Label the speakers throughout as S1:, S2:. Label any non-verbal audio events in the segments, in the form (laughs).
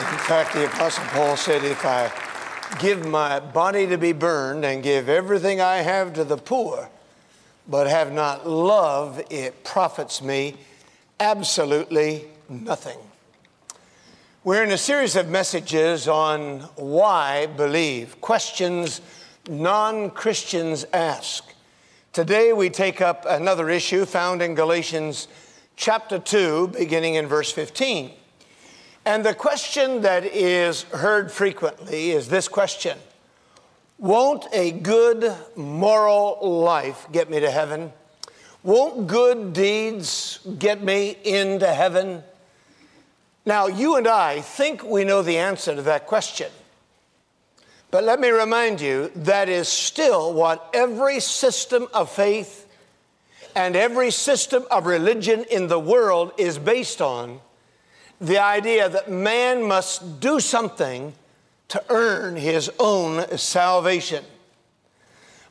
S1: In fact, the Apostle Paul said, If I give my body to be burned and give everything I have to the poor, but have not love, it profits me absolutely nothing. We're in a series of messages on why believe, questions non Christians ask. Today we take up another issue found in Galatians chapter 2, beginning in verse 15. And the question that is heard frequently is this question Won't a good moral life get me to heaven? Won't good deeds get me into heaven? Now, you and I think we know the answer to that question. But let me remind you, that is still what every system of faith and every system of religion in the world is based on the idea that man must do something to earn his own salvation.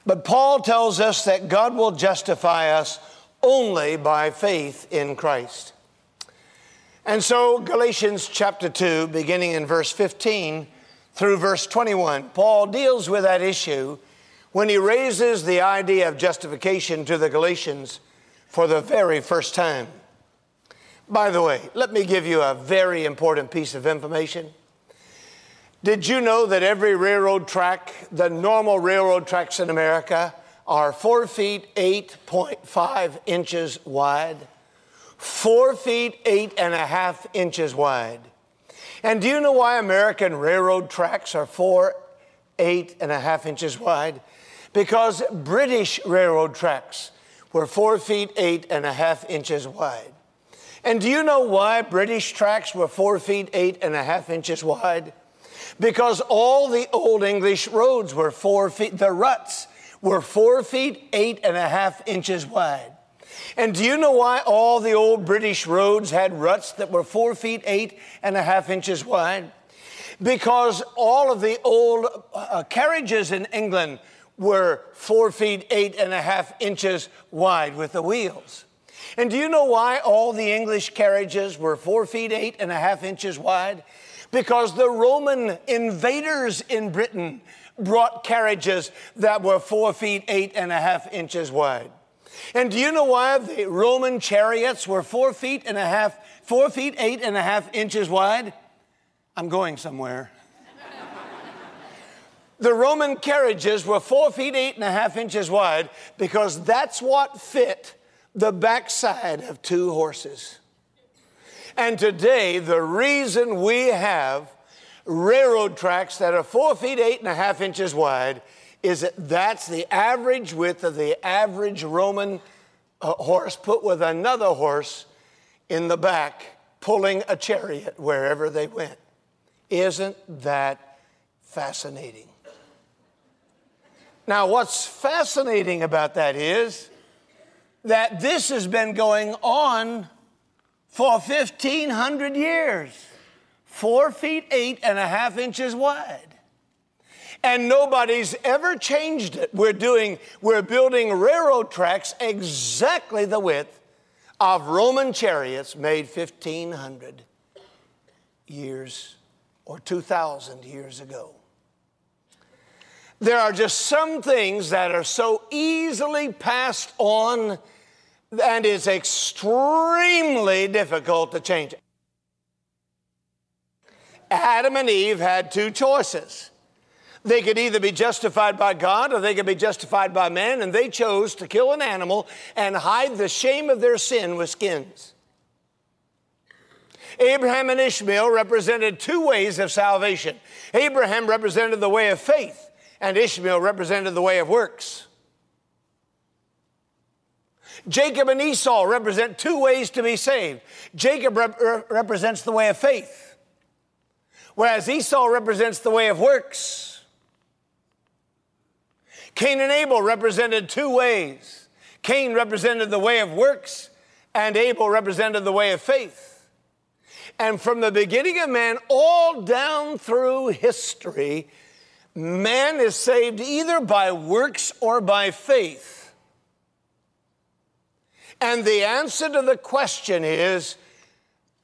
S1: But Paul tells us that God will justify us only by faith in Christ. And so, Galatians chapter 2, beginning in verse 15 through verse 21, Paul deals with that issue when he raises the idea of justification to the Galatians for the very first time. By the way, let me give you a very important piece of information. Did you know that every railroad track, the normal railroad tracks in America, are four feet 8.5 inches wide? Four feet eight and a half inches wide. And do you know why American railroad tracks are four, eight and a half inches wide? Because British railroad tracks were four feet eight and a half inches wide. And do you know why British tracks were four feet eight and a half inches wide? Because all the old English roads were four feet, the ruts were four feet eight and a half inches wide. And do you know why all the old British roads had ruts that were four feet eight and a half inches wide? Because all of the old uh, carriages in England were four feet eight and a half inches wide with the wheels. And do you know why all the English carriages were four feet eight and a half inches wide? Because the Roman invaders in Britain brought carriages that were four feet eight and a half inches wide. And do you know why the Roman chariots were four feet and a half, four feet eight and a half inches wide? I'm going somewhere. (laughs) the Roman carriages were four feet eight and a half inches wide because that's what fit the backside of two horses. And today, the reason we have railroad tracks that are four feet eight and a half inches wide is that that's the average width of the average Roman uh, horse put with another horse in the back pulling a chariot wherever they went. Isn't that fascinating? Now, what's fascinating about that is that this has been going on for 1,500 years, four feet eight and a half inches wide. And nobody's ever changed it. We're doing, we're building railroad tracks exactly the width of Roman chariots made 1,500 years or 2,000 years ago. There are just some things that are so easily passed on and it's extremely difficult to change. Adam and Eve had two choices. They could either be justified by God or they could be justified by man, and they chose to kill an animal and hide the shame of their sin with skins. Abraham and Ishmael represented two ways of salvation. Abraham represented the way of faith, and Ishmael represented the way of works. Jacob and Esau represent two ways to be saved. Jacob rep- represents the way of faith, whereas Esau represents the way of works. Cain and Abel represented two ways. Cain represented the way of works, and Abel represented the way of faith. And from the beginning of man, all down through history, man is saved either by works or by faith. And the answer to the question is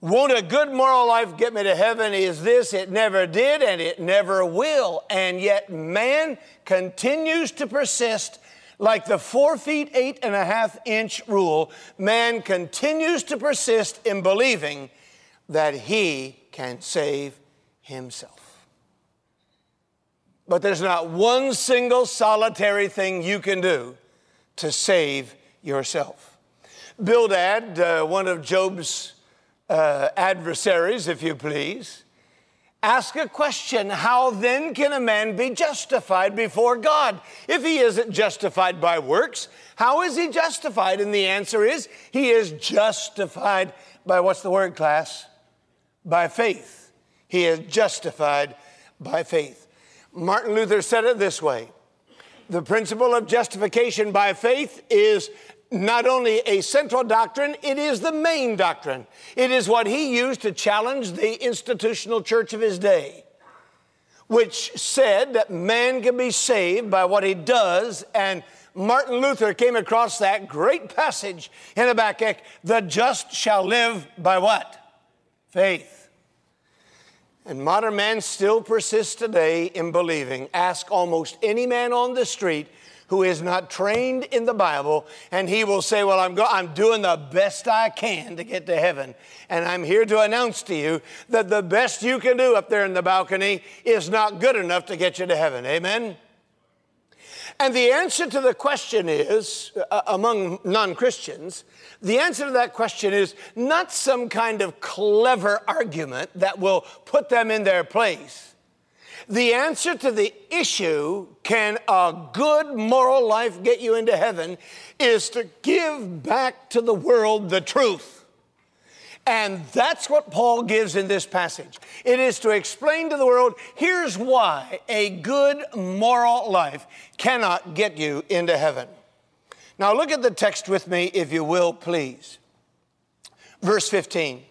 S1: Won't a good moral life get me to heaven? Is this? It never did and it never will. And yet man continues to persist like the four feet, eight and a half inch rule. Man continues to persist in believing that he can save himself. But there's not one single solitary thing you can do to save yourself. Bildad, uh, one of Job's uh, adversaries, if you please, ask a question How then can a man be justified before God? If he isn't justified by works, how is he justified? And the answer is he is justified by what's the word, class? By faith. He is justified by faith. Martin Luther said it this way The principle of justification by faith is not only a central doctrine, it is the main doctrine. It is what he used to challenge the institutional church of his day, which said that man can be saved by what he does. And Martin Luther came across that great passage in Habakkuk the just shall live by what? Faith. And modern man still persists today in believing. Ask almost any man on the street who is not trained in the Bible, and he will say, Well, I'm, go- I'm doing the best I can to get to heaven. And I'm here to announce to you that the best you can do up there in the balcony is not good enough to get you to heaven. Amen? And the answer to the question is, uh, among non Christians, the answer to that question is not some kind of clever argument that will put them in their place. The answer to the issue, can a good moral life get you into heaven, is to give back to the world the truth. And that's what Paul gives in this passage. It is to explain to the world here's why a good moral life cannot get you into heaven. Now, look at the text with me, if you will, please. Verse 15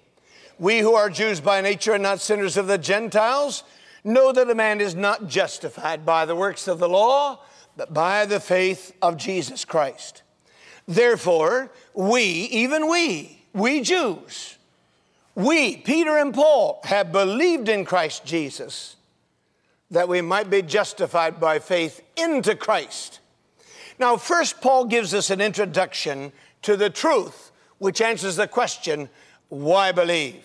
S1: We who are Jews by nature and not sinners of the Gentiles know that a man is not justified by the works of the law, but by the faith of Jesus Christ. Therefore, we, even we, we Jews, we, Peter and Paul, have believed in Christ Jesus that we might be justified by faith into Christ. Now, first, Paul gives us an introduction to the truth, which answers the question why believe?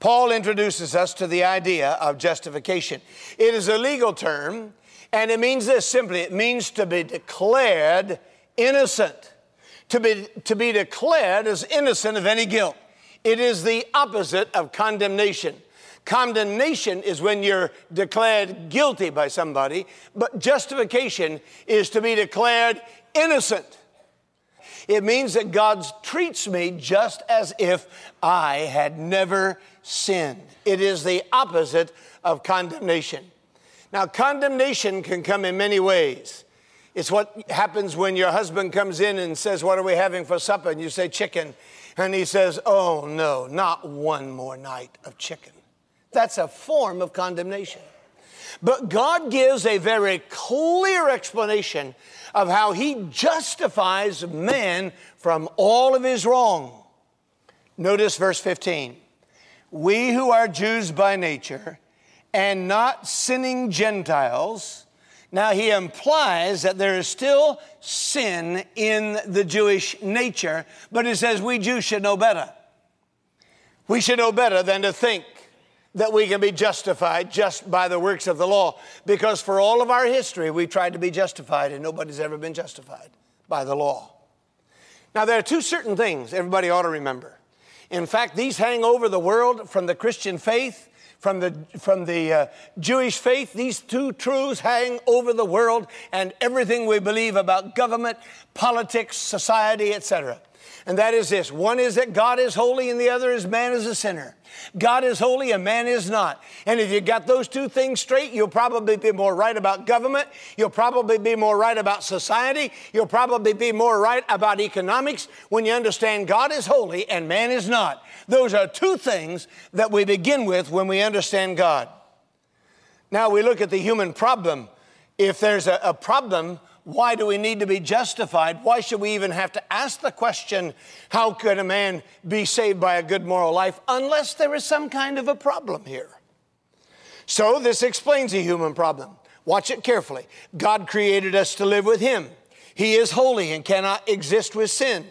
S1: Paul introduces us to the idea of justification. It is a legal term, and it means this simply it means to be declared innocent, to be, to be declared as innocent of any guilt. It is the opposite of condemnation. Condemnation is when you're declared guilty by somebody, but justification is to be declared innocent. It means that God treats me just as if I had never sinned. It is the opposite of condemnation. Now, condemnation can come in many ways. It's what happens when your husband comes in and says, What are we having for supper? And you say, Chicken. And he says, Oh, no, not one more night of chicken. That's a form of condemnation. But God gives a very clear explanation of how He justifies man from all of his wrong. Notice verse 15. We who are Jews by nature and not sinning Gentiles, now he implies that there is still sin in the Jewish nature, but he says we Jews should know better. We should know better than to think that we can be justified just by the works of the law. Because for all of our history, we tried to be justified, and nobody's ever been justified by the law. Now, there are two certain things everybody ought to remember. In fact, these hang over the world from the Christian faith, from the, from the uh, Jewish faith. These two truths hang over the world and everything we believe about government, politics, society, etc and that is this one is that God is holy, and the other is man is a sinner. God is holy, and man is not. And if you got those two things straight, you'll probably be more right about government. You'll probably be more right about society. You'll probably be more right about economics when you understand God is holy and man is not. Those are two things that we begin with when we understand God. Now we look at the human problem. If there's a, a problem why do we need to be justified? Why should we even have to ask the question, how could a man be saved by a good moral life, unless there is some kind of a problem here? So, this explains a human problem. Watch it carefully. God created us to live with Him. He is holy and cannot exist with sin.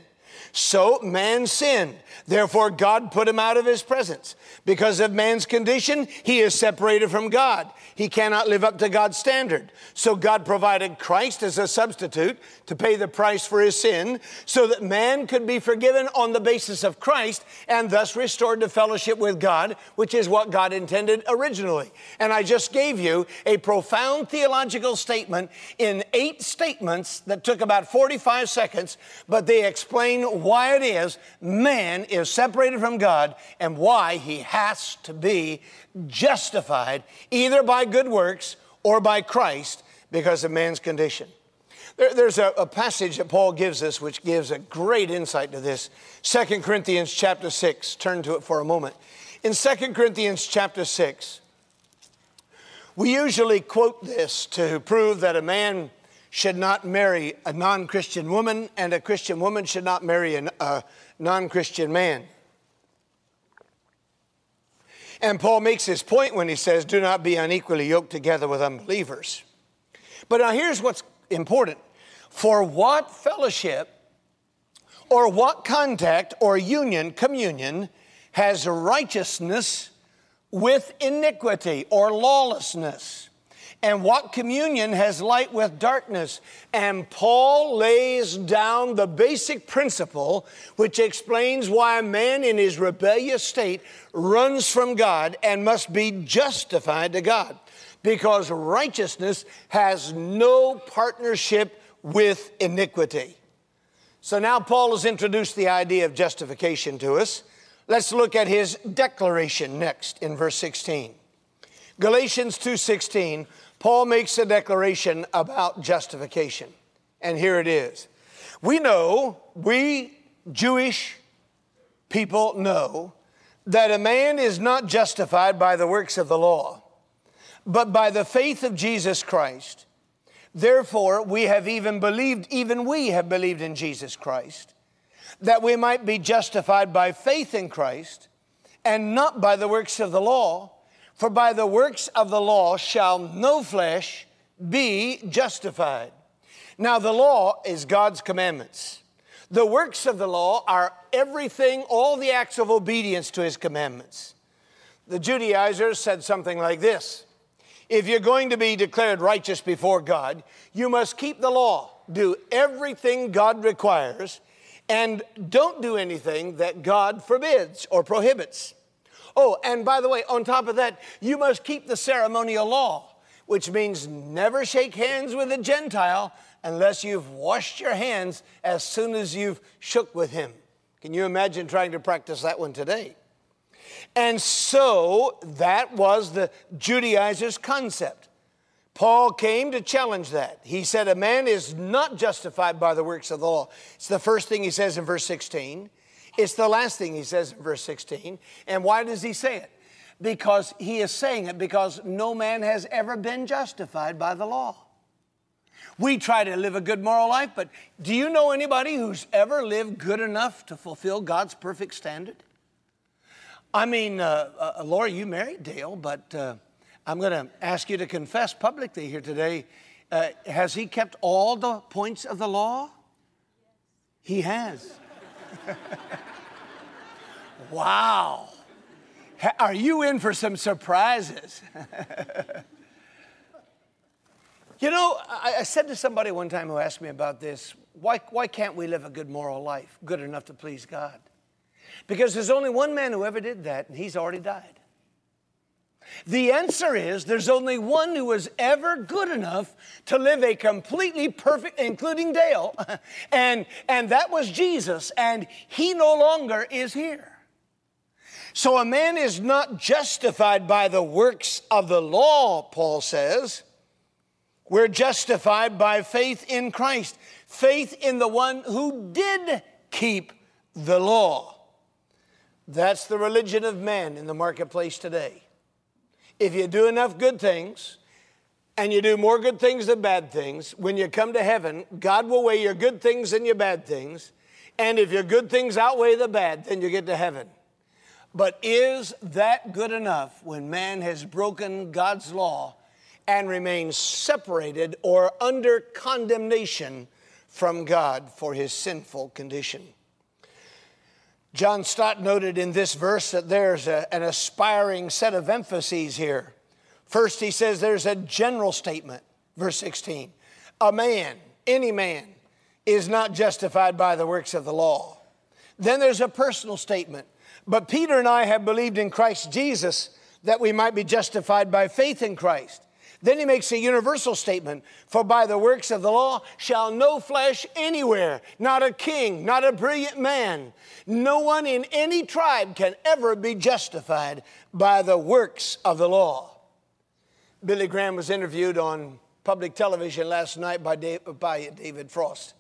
S1: So man sinned. Therefore, God put him out of his presence. Because of man's condition, he is separated from God. He cannot live up to God's standard. So God provided Christ as a substitute to pay the price for his sin so that man could be forgiven on the basis of Christ and thus restored to fellowship with God, which is what God intended originally. And I just gave you a profound theological statement in eight statements that took about 45 seconds, but they explain why it is man is separated from God and why he has to be justified either by good works or by Christ because of man's condition. There, there's a, a, passage that Paul gives us which gives a great insight to this. 2 Corinthians chapter 6. Turn to it for a moment. In 2 Corinthians chapter 6, we usually quote this to prove that a man should not marry a non Christian woman and a Christian woman should not marry a, non Christian man. And Paul makes his point when he says, Do not be unequally yoked together with unbelievers. But now here's what's important for what fellowship or what contact or union, communion, has righteousness with iniquity or lawlessness? And what communion has light with darkness. And Paul lays down the basic principle which explains why man in his rebellious state runs from God and must be justified to God. Because righteousness has no partnership with iniquity. So now Paul has introduced the idea of justification to us. Let's look at his declaration next in verse 16. Galatians 2:16 Paul makes a declaration about justification. And here it is. We know, we Jewish people know, that a man is not justified by the works of the law, but by the faith of Jesus Christ. Therefore, we have even believed, even we have believed in Jesus Christ, that we might be justified by faith in Christ and not by the works of the law. For by the works of the law shall no flesh be justified. Now, the law is God's commandments. The works of the law are everything, all the acts of obedience to his commandments. The Judaizers said something like this If you're going to be declared righteous before God, you must keep the law, do everything God requires, and don't do anything that God forbids or prohibits. Oh, and by the way, on top of that, you must keep the ceremonial law, which means never shake hands with a Gentile unless you've washed your hands as soon as you've shook with him. Can you imagine trying to practice that one today? And so that was the Judaizers' concept. Paul came to challenge that. He said, A man is not justified by the works of the law. It's the first thing he says in verse 16. It's the last thing he says in verse 16. And why does he say it? Because he is saying it because no man has ever been justified by the law. We try to live a good moral life, but do you know anybody who's ever lived good enough to fulfill God's perfect standard? I mean, uh, uh, Laura, you married Dale, but uh, I'm going to ask you to confess publicly here today. Uh, has he kept all the points of the law? He has. (laughs) wow. Are you in for some surprises? (laughs) you know, I, I, said to somebody one time who asked me about this why, why can't we live a good moral life, good enough to please God? Because there's only one man who ever did that, and he's already died. The answer is there's only one who was ever good enough to live a completely perfect, including Dale, (laughs) and, and that was Jesus, and he no longer is here. So a man is not justified by the works of the law, Paul says. We're justified by faith in Christ, faith in the one who did keep the law. That's the religion of man in the marketplace today. If you do enough good things, and you do more good things than bad things, when you come to heaven, God will weigh your good things and your bad things. And if your good things outweigh the bad, then you get to heaven. But is that good enough when man has broken God's law and remains separated or under condemnation from God for his sinful condition? John Stott noted in this verse that there's a, an aspiring set of emphases here. First, he says there's a general statement, verse 16. A man, any man, is not justified by the works of the law. Then there's a personal statement. But Peter and I have believed in Christ Jesus that we might be justified by faith in Christ. Then he makes a universal statement For by the works of the law shall no flesh anywhere, not a king, not a brilliant man, no one in any tribe can ever be justified by the works of the law. Billy Graham was interviewed on public television last night by, David Frost.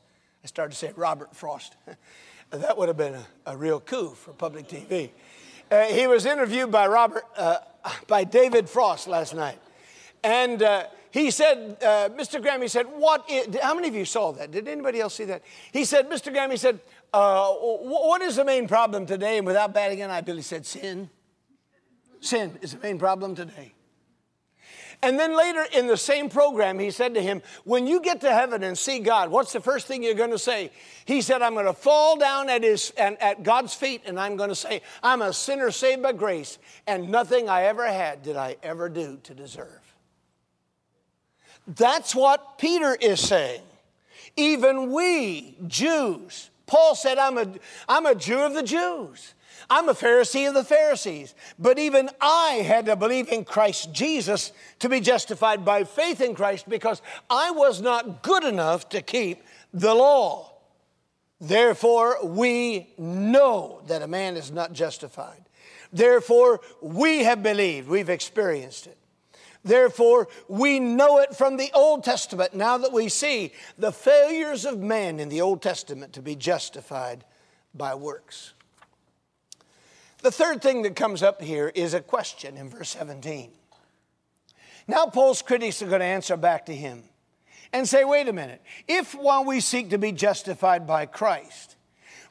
S1: I started to say Robert Frost. (laughs) that would have been a, a, real coup for public TV. Uh, he was interviewed by Robert, uh, by David Frost last night, and uh, he said, uh, Mr. Graham, he said, what is, how many of you saw that? Did anybody else see that? He said, Mr. Graham, he said, uh, what is the main problem today? And without batting an eye, Billy said, sin. Sin is the main problem today. And then later in the same program, he said to him, When you get to heaven and see God, what's the first thing you're going to say? He said, I'm going to fall down at, his, and, at God's feet and I'm going to say, I'm a sinner saved by grace, and nothing I ever had did I ever do to deserve. That's what Peter is saying. Even we, Jews, Paul said, I'm a, I'm a Jew of the Jews. I'm a Pharisee of the Pharisees. But even I had to believe in Christ Jesus to be justified by faith in Christ because I was not good enough to keep the law. Therefore, we know that a man is not justified. Therefore, we have believed, we've experienced it. Therefore, we know it from the Old Testament now that we see the failures of man in the Old Testament to be justified by works. The third thing that comes up here is a question in verse 17. Now, Paul's critics are going to answer back to him and say, wait a minute, if while we seek to be justified by Christ,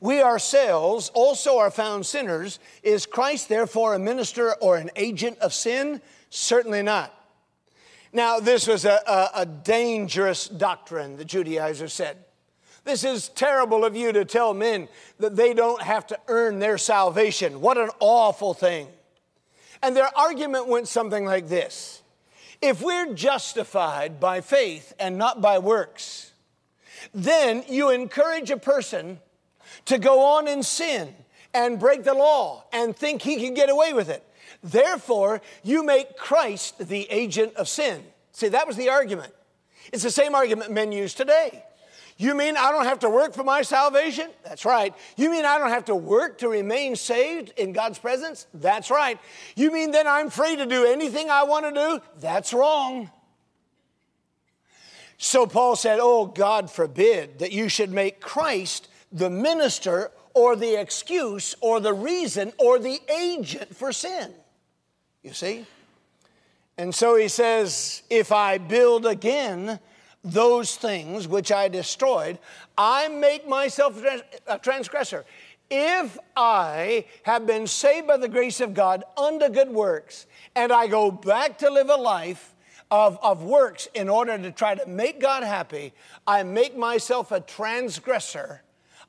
S1: we ourselves also are found sinners, is Christ therefore a minister or an agent of sin? Certainly not. Now, this was a, a, a dangerous doctrine, the Judaizers said. This is terrible of you to tell men that they don't have to earn their salvation. What an awful thing. And their argument went something like this If we're justified by faith and not by works, then you encourage a person to go on in sin and break the law and think he can get away with it. Therefore, you make Christ the agent of sin. See, that was the argument. It's the same argument men use today. You mean I don't have to work for my salvation? That's right. You mean I don't have to work to remain saved in God's presence? That's right. You mean then I'm free to do anything I want to do? That's wrong. So Paul said, Oh, God forbid that you should make Christ the minister or the excuse or the reason or the agent for sin. You see? And so he says, If I build again those things which I destroyed, I make myself a transgressor. If I have been saved by the grace of God unto good works, and I go back to live a life of, of works in order to try to make God happy, I make myself a transgressor.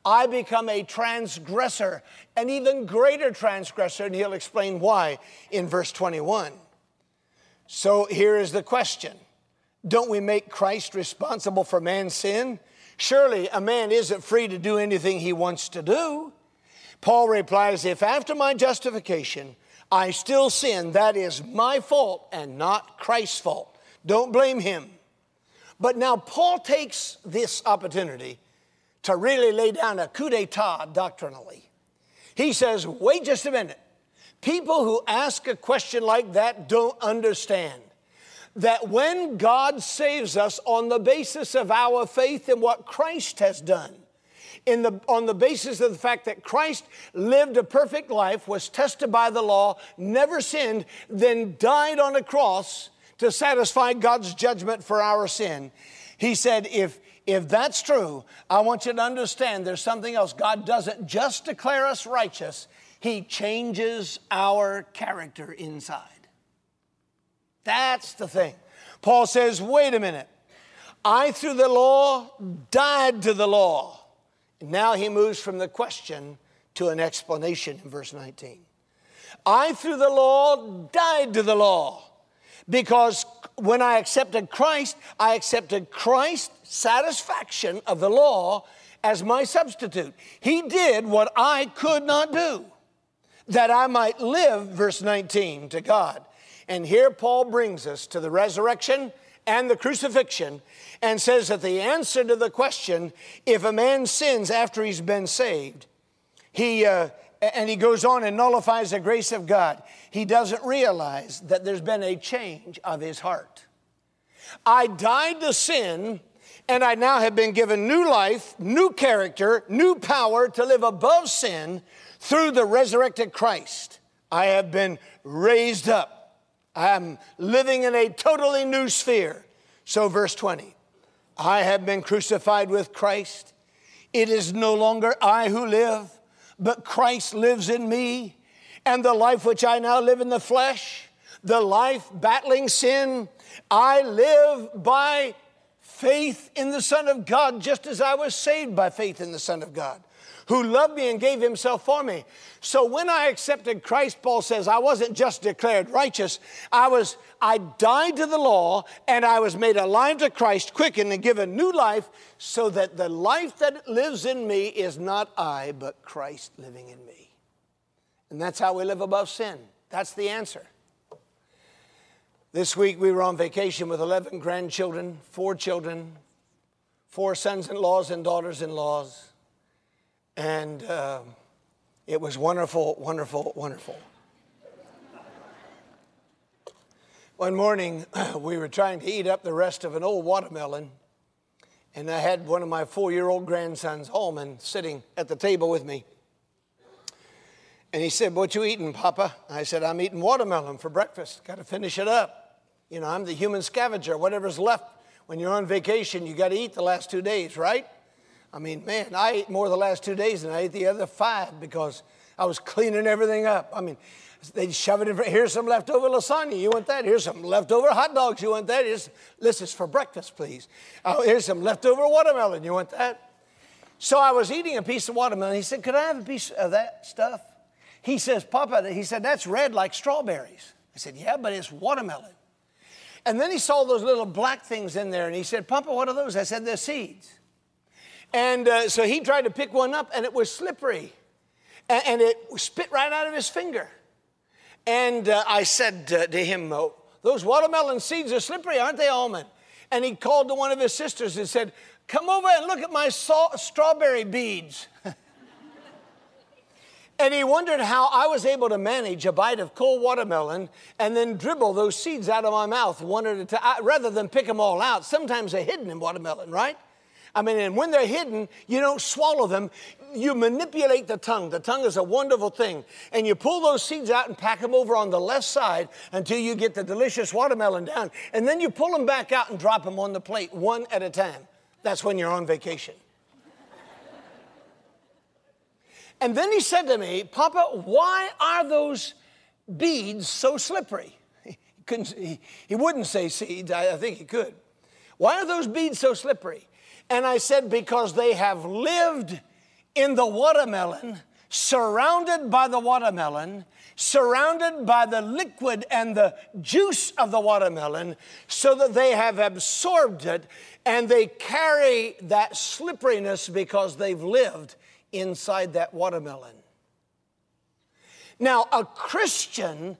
S1: I become a transgressor, an even greater transgressor, and he'll explain why in verse 21. So here is the question Don't we make Christ responsible for man's sin? Surely a man isn't free to do anything he wants to do. Paul replies If after my justification I still sin, that is my fault and not Christ's fault. Don't blame him. But now Paul takes this opportunity to really lay down a coup d'etat doctrinally. He says, wait just a minute. People who ask a question like that don't understand that when God saves us on the basis of our faith in what Christ has done, the, on the basis of the fact that Christ lived a perfect life, was tested by the law, never sinned, then died on a cross to satisfy God's judgment for our sin. He said, if, if that's true, I want you to understand there's something else. God doesn't just declare us righteous, He changes our character inside. That's the thing. Paul says, wait a minute. I, through the law, died to the law. Now he moves from the question to an explanation in verse 19. I, through the law, died to the law because when I accepted Christ, I accepted Christ's satisfaction of the law as my substitute. He did what I could not do, that I might live, verse 19, to God. And here Paul brings us to the resurrection and the crucifixion and says that the answer to the question if a man sins after he's been saved, he, uh, and he goes on and nullifies the grace of God, he doesn't realize that there's been a change of his heart. I died to sin, and I now have been given new life, new character, new power to live above sin through the resurrected Christ. I have been raised up. I am living in a totally new sphere. So, verse 20 I have been crucified with Christ. It is no longer I who live but Christ lives in me. And the life which I now live in the flesh, the life battling sin, I live by faith in the Son of God, just as I was saved by faith in the Son of God who loved me and gave himself for me. So when I accepted Christ, Paul says, I wasn't just declared righteous. I was, I died to the law and I was made alive to Christ, quickened and given new life, so that the life that lives in me is not I, but Christ living in me. And that's how we live above sin. That's the answer. This week we were on vacation with 11 grandchildren, four children, four sons in laws and daughters in laws. And uh, it was wonderful, wonderful, wonderful. One morning, (clears throat) we were trying to eat up the rest of an old watermelon, and I had one of my four year old grandsons, Holman, sitting at the table with me. And he said, What you eating, Papa? I said, I'm eating watermelon for breakfast. Got to finish it up. You know, I'm the human scavenger. Whatever's left when you're on vacation, you got to eat the last two days, right? I mean, man, I ate more the last two days than I ate the other five because I was cleaning everything up. I mean, they shove it in. Here's some leftover lasagna. You want that? Here's some leftover hot dogs. You want that? Here's, this is for breakfast, please. Oh, here's some leftover watermelon. You want that? So I was eating a piece of watermelon. He said, Could I have a piece of that stuff? He says, Papa, he said, That's red like strawberries. I said, Yeah, but it's watermelon. And then he saw those little black things in there and he said, Papa, what are those? I said, They're seeds. And uh, so he tried to pick one up, and it was slippery. And, and it spit right out of his finger. And uh, I said uh, to him, oh, Those watermelon seeds are slippery, aren't they, Almond? And he called to one of his sisters and said, Come over and look at my strawberry beads. (laughs) and he wondered how I was able to manage a bite of cold watermelon and then dribble those seeds out of my mouth one at a time, rather than pick them all out. Sometimes they're hidden in watermelon, right? I mean, and when they're hidden, you don't swallow them. You manipulate the tongue. The tongue is a wonderful thing. And you pull those seeds out and pack them over on the left side until you get the delicious watermelon down. And then you pull them back out and drop them on the plate one at a time. That's when you're on vacation. and then he said to me, Papa, why are those beads so slippery? (laughs) He, couldn't, he, he wouldn't say seeds, I, I think he could. Why are those beads so slippery? And I said, Because they have lived in the watermelon, surrounded by the watermelon, surrounded by the liquid and the juice of the watermelon, so that they have absorbed it and they carry that slipperiness because they've lived inside that watermelon. Now, a Christian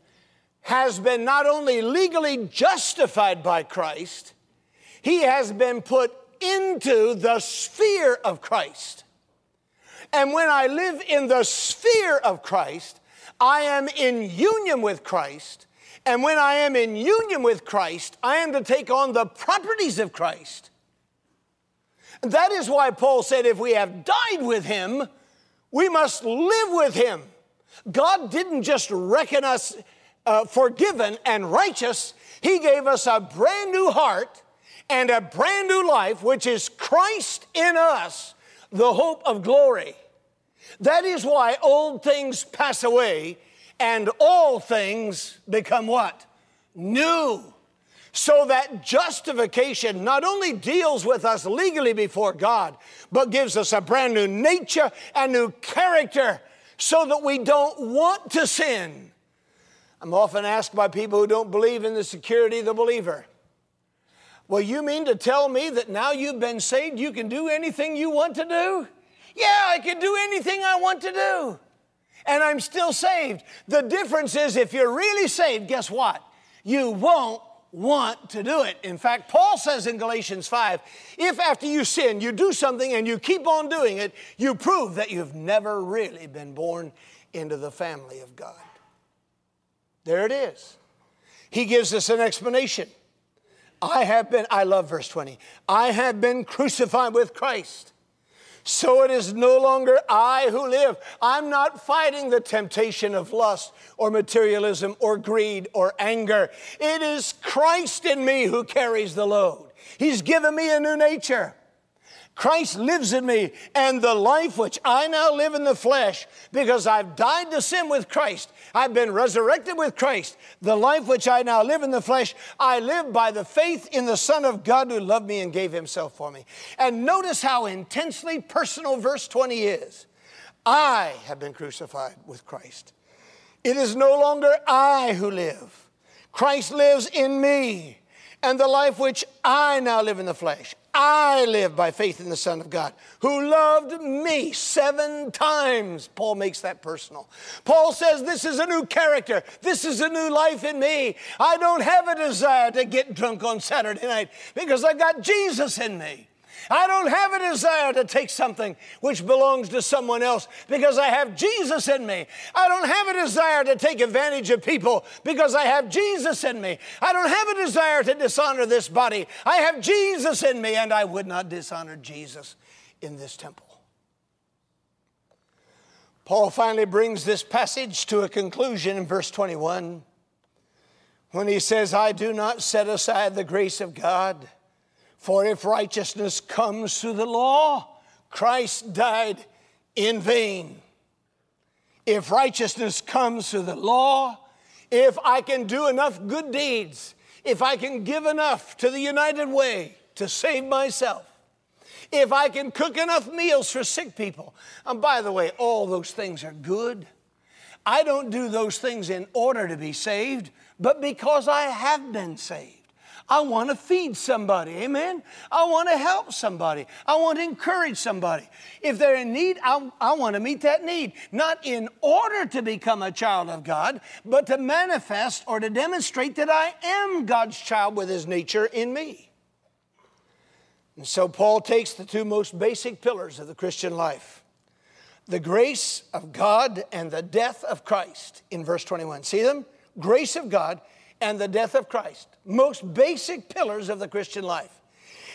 S1: has been not only legally justified by Christ, he has been put into the sphere of Christ. And when I live in the sphere of Christ, I am in union with Christ. And when I am in union with Christ, I am to take on the properties of Christ. That is why Paul said, if we have died with him, we must live with him. God didn't just reckon us uh, forgiven and righteous, He gave us a brand new heart and a brand new life, which is Christ in us, the hope of glory. That is why old things pass away and all things become what? New. So that justification not only deals with us legally before God, but gives us a brand new nature and new character so that we don't want to sin. I'm often asked by people who don't believe in the security of the believer. Well, you mean to tell me that now you've been saved, you can do anything you want to do? Yeah, I can do anything I want to do. And I'm still saved. The difference is if you're really saved, guess what? You won't want to do it. In fact, Paul says in Galatians 5 if after you sin, you do something and you keep on doing it, you prove that you've never really been born into the family of God. There it is. He gives us an explanation. I have been, I love verse 20, I have been crucified with Christ. So it is no longer I who live. I'm not fighting the temptation of lust or materialism or greed or anger. It is Christ in me who carries the load. He's given me a new nature. Christ lives in me, and the life which I now live in the flesh, because I've died to sin with Christ, I've been resurrected with Christ. The life which I now live in the flesh, I live by the faith in the Son of God who loved me and gave himself for me. And notice how intensely personal verse 20 is. I have been crucified with Christ. It is no longer I who live, Christ lives in me. And the life which I now live in the flesh, I live by faith in the Son of God who loved me seven times. Paul makes that personal. Paul says, This is a new character. This is a new life in me. I don't have a desire to get drunk on Saturday night because I've got Jesus in me. I don't have a desire to take something which belongs to someone else because I have Jesus in me. I don't have a desire to take advantage of people because I have Jesus in me. I don't have a desire to dishonor this body. I have Jesus in me, and I would not dishonor Jesus in this temple. Paul finally brings this passage to a conclusion in verse 21 when he says, I do not set aside the grace of God for if righteousness comes through the law, Christ died in vain. If righteousness comes through the law, if I can do enough good deeds, if I can give enough to the United Way to save myself, if I can cook enough meals for sick people, and by the way, all those things are good. I don't do those things in order to be saved, but because I have been saved. I want to feed somebody. Amen. I want to help somebody. I want to encourage somebody. If they're in need, I, I want to meet that need. Not in order to become a child of God, but to manifest or to demonstrate that I am God's child with his nature in me. And so Paul takes the two most basic pillars of the Christian life the grace of God and the death of Christ in verse 21. See them? Grace of God and the death of Christ. Most basic pillars of the Christian life.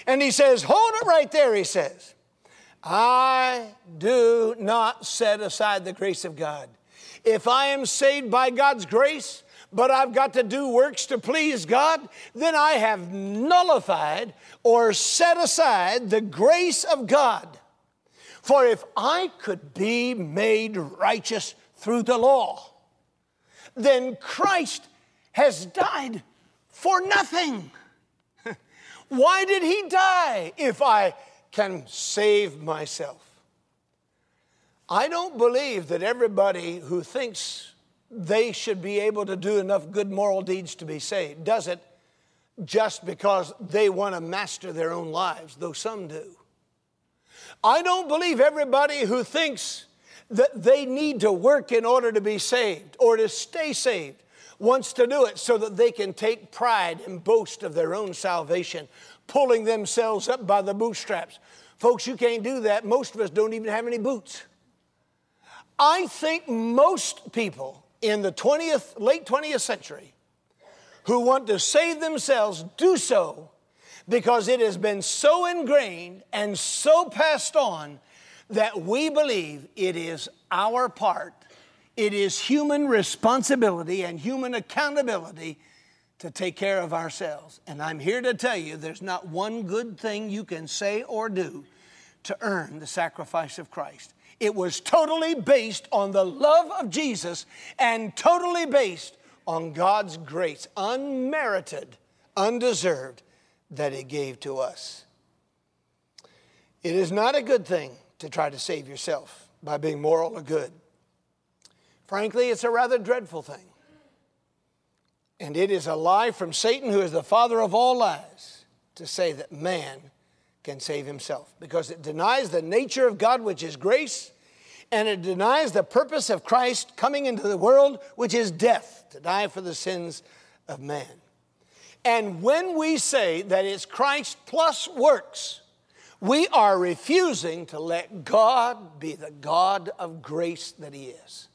S1: And he says, Hold it right there, he says. I do not set aside the grace of God. If I am saved by God's grace, but I've got to do works to please God, then I have nullified or set aside the grace of God. For if I could be made righteous through the law, then Christ has died for nothing. (laughs) Why did he die if I can save myself? I don't believe that everybody who thinks they should be able to do enough good moral deeds to be saved does it just because they want to master their own lives, though some do. I don't believe everybody who thinks that they need to work in order to be saved or to stay saved wants to do it so that they can take pride and boast of their own salvation, pulling themselves up by the bootstraps. Folks, you can't do that. Most of us don't even have any boots. I think most people in the 20th, late 20th century who want to save themselves do so because it has been so ingrained and so passed on that we believe it is our part it is human responsibility and human accountability to take care of ourselves. And I'm here to tell you there's not one good thing you can say or do to earn the sacrifice of Christ. It was totally based on the love of Jesus and totally based on God's grace, unmerited, undeserved, that He gave to us. It is not a good thing to try to save yourself by being moral or good. Frankly, it's a rather dreadful thing. And it is a lie from Satan, who is the father of all lies, to say that man can save himself because it denies the nature of God, which is grace, and it denies the purpose of Christ coming into the world, which is death, to die for the sins of man. And when we say that it's Christ plus works, we are refusing to let God be the God of grace that He is.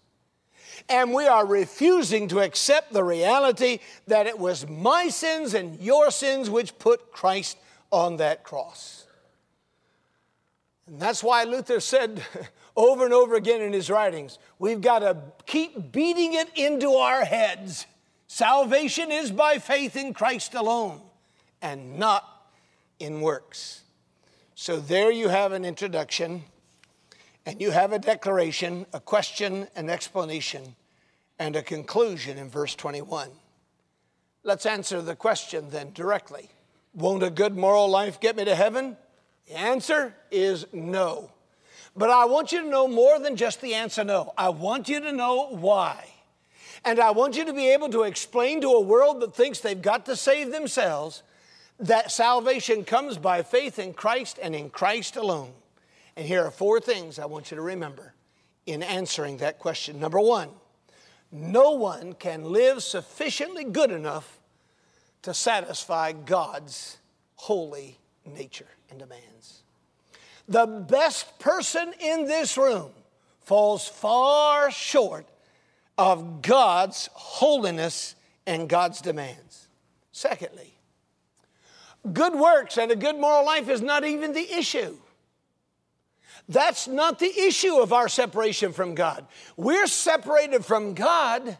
S1: And we are refusing to accept the reality that it was my sins and your sins which put Christ on that cross. And that's why Luther said (laughs) over and over again in his writings we've got to keep beating it into our heads. Salvation is by faith in Christ alone and not in works. So there you have an introduction, and you have a declaration, a question, an explanation, and a conclusion in verse 21. Let's answer the question then directly. Won't a good moral life get me to heaven? The answer is no. But I want you to know more than just the answer no. I want you to know why. And I want you to be able to explain to a world that thinks they've got to save themselves that salvation comes by faith in Christ and in Christ alone. And here are four things I want you to remember in answering that question. Number one, no one can live sufficiently good enough to satisfy God's holy nature and demands. The best person in this room falls far short of God's holiness and God's demands. Secondly, good works and a good moral life is not even the issue. That's not the issue of our separation from God. We're separated from God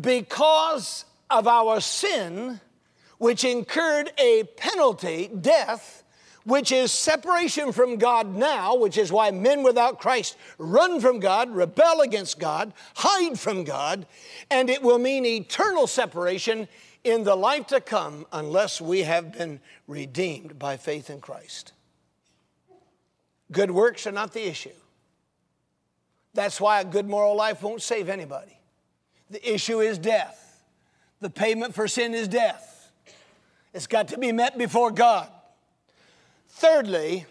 S1: because of our sin, which incurred a penalty, death, which is separation from God now, which is why men without Christ run from God, rebel against God, hide from God, and it will mean eternal separation in the life to come unless we have been redeemed by faith in Christ. Good works are not the issue. That's why a good moral life won't save anybody. The issue is death. The payment for sin is death. It's got to be met before God. Thirdly,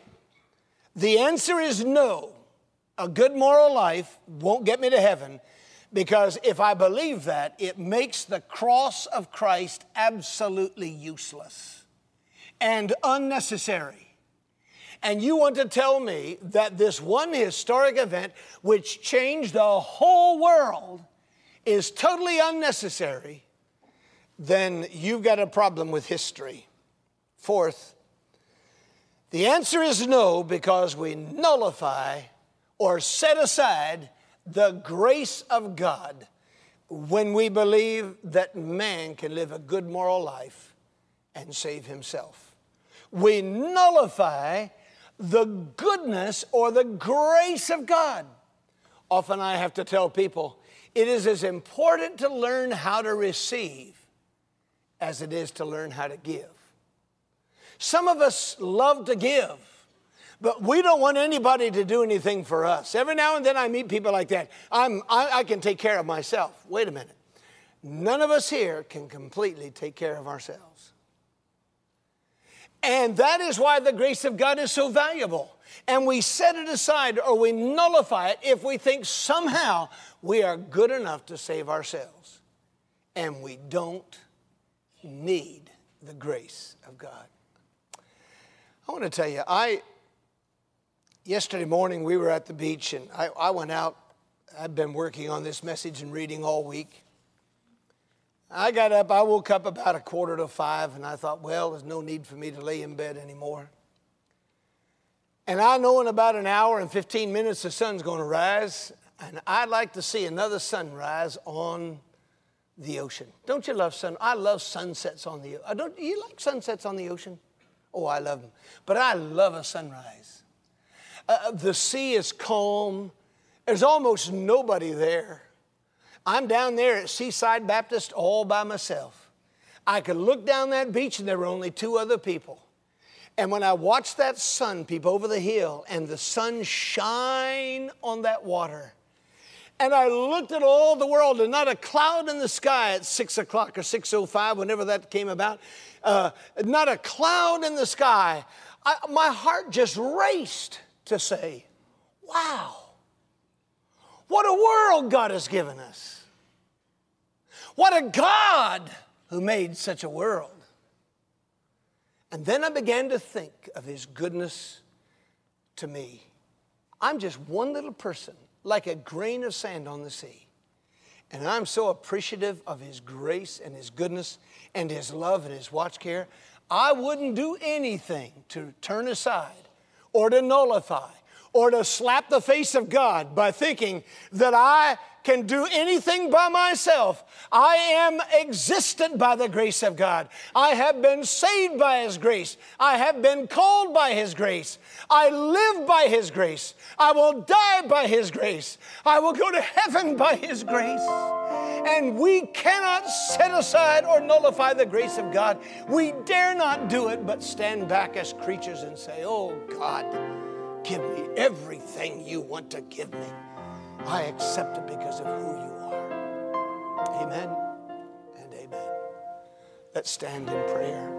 S1: the answer is no. A good moral life won't get me to heaven because if I believe that, it makes the cross of Christ absolutely useless and unnecessary. And you want to tell me that this one historic event, which changed the whole world, is totally unnecessary, then you've got a problem with history. Fourth, the answer is no because we nullify or set aside the grace of God when we believe that man can live a good moral life and save himself. We nullify the goodness or the grace of God. Often I have to tell people it is as important to learn how to receive as it is to learn how to give. Some of us love to give but we don't want anybody to do anything for us. Every now and then I meet people like that. I'm, I, I can take care of myself. Wait a minute. None of us here can completely take care of ourselves. And that is why the grace of God is so valuable. And we set it aside or we nullify it if we think somehow we are good enough to save ourselves. And we don't need the grace of God. I want to tell you, I, yesterday morning we were at the beach and I, I went out. I've been working on this message and reading all week. I got up, I woke up about a quarter to five, and I thought, well, there's no need for me to lay in bed anymore. And I know in about an hour and 15 minutes the sun's going to rise, and I'd like to see another sunrise on the ocean. Don't you love sun? I love sunsets on the ocean. Don't you like sunsets on the ocean? Oh, I love them. But I love a sunrise. Uh, uh, the sea is calm. There's almost nobody there. I'm down there at Seaside Baptist all by myself. I could look down that beach and there were only two other people. And when I watched that sun peep over the hill and the sun shine on that water, and I looked at all the world and not a cloud in the sky at six o'clock or 6.05, whenever that came about, uh, not a cloud in the sky. I, my heart just raced to say, wow, what a world God has given us. What a God who made such a world. And then I began to think of his goodness to me. I'm just one little person, like a grain of sand on the sea. And I'm so appreciative of his grace and his goodness and his love and his watch care. I wouldn't do anything to turn aside or to nullify or to slap the face of God by thinking that I can do anything by myself. I am existent by the grace of God. I have been saved by His grace. I have been called by His grace. I live by His grace. I will die by His grace. I will go to heaven by His grace. And we cannot set aside or nullify the grace of God. We dare not do it, but stand back as creatures and say, Oh God, give me everything you want to give me. I accept it because of who you are. Amen and amen. Let's stand in prayer.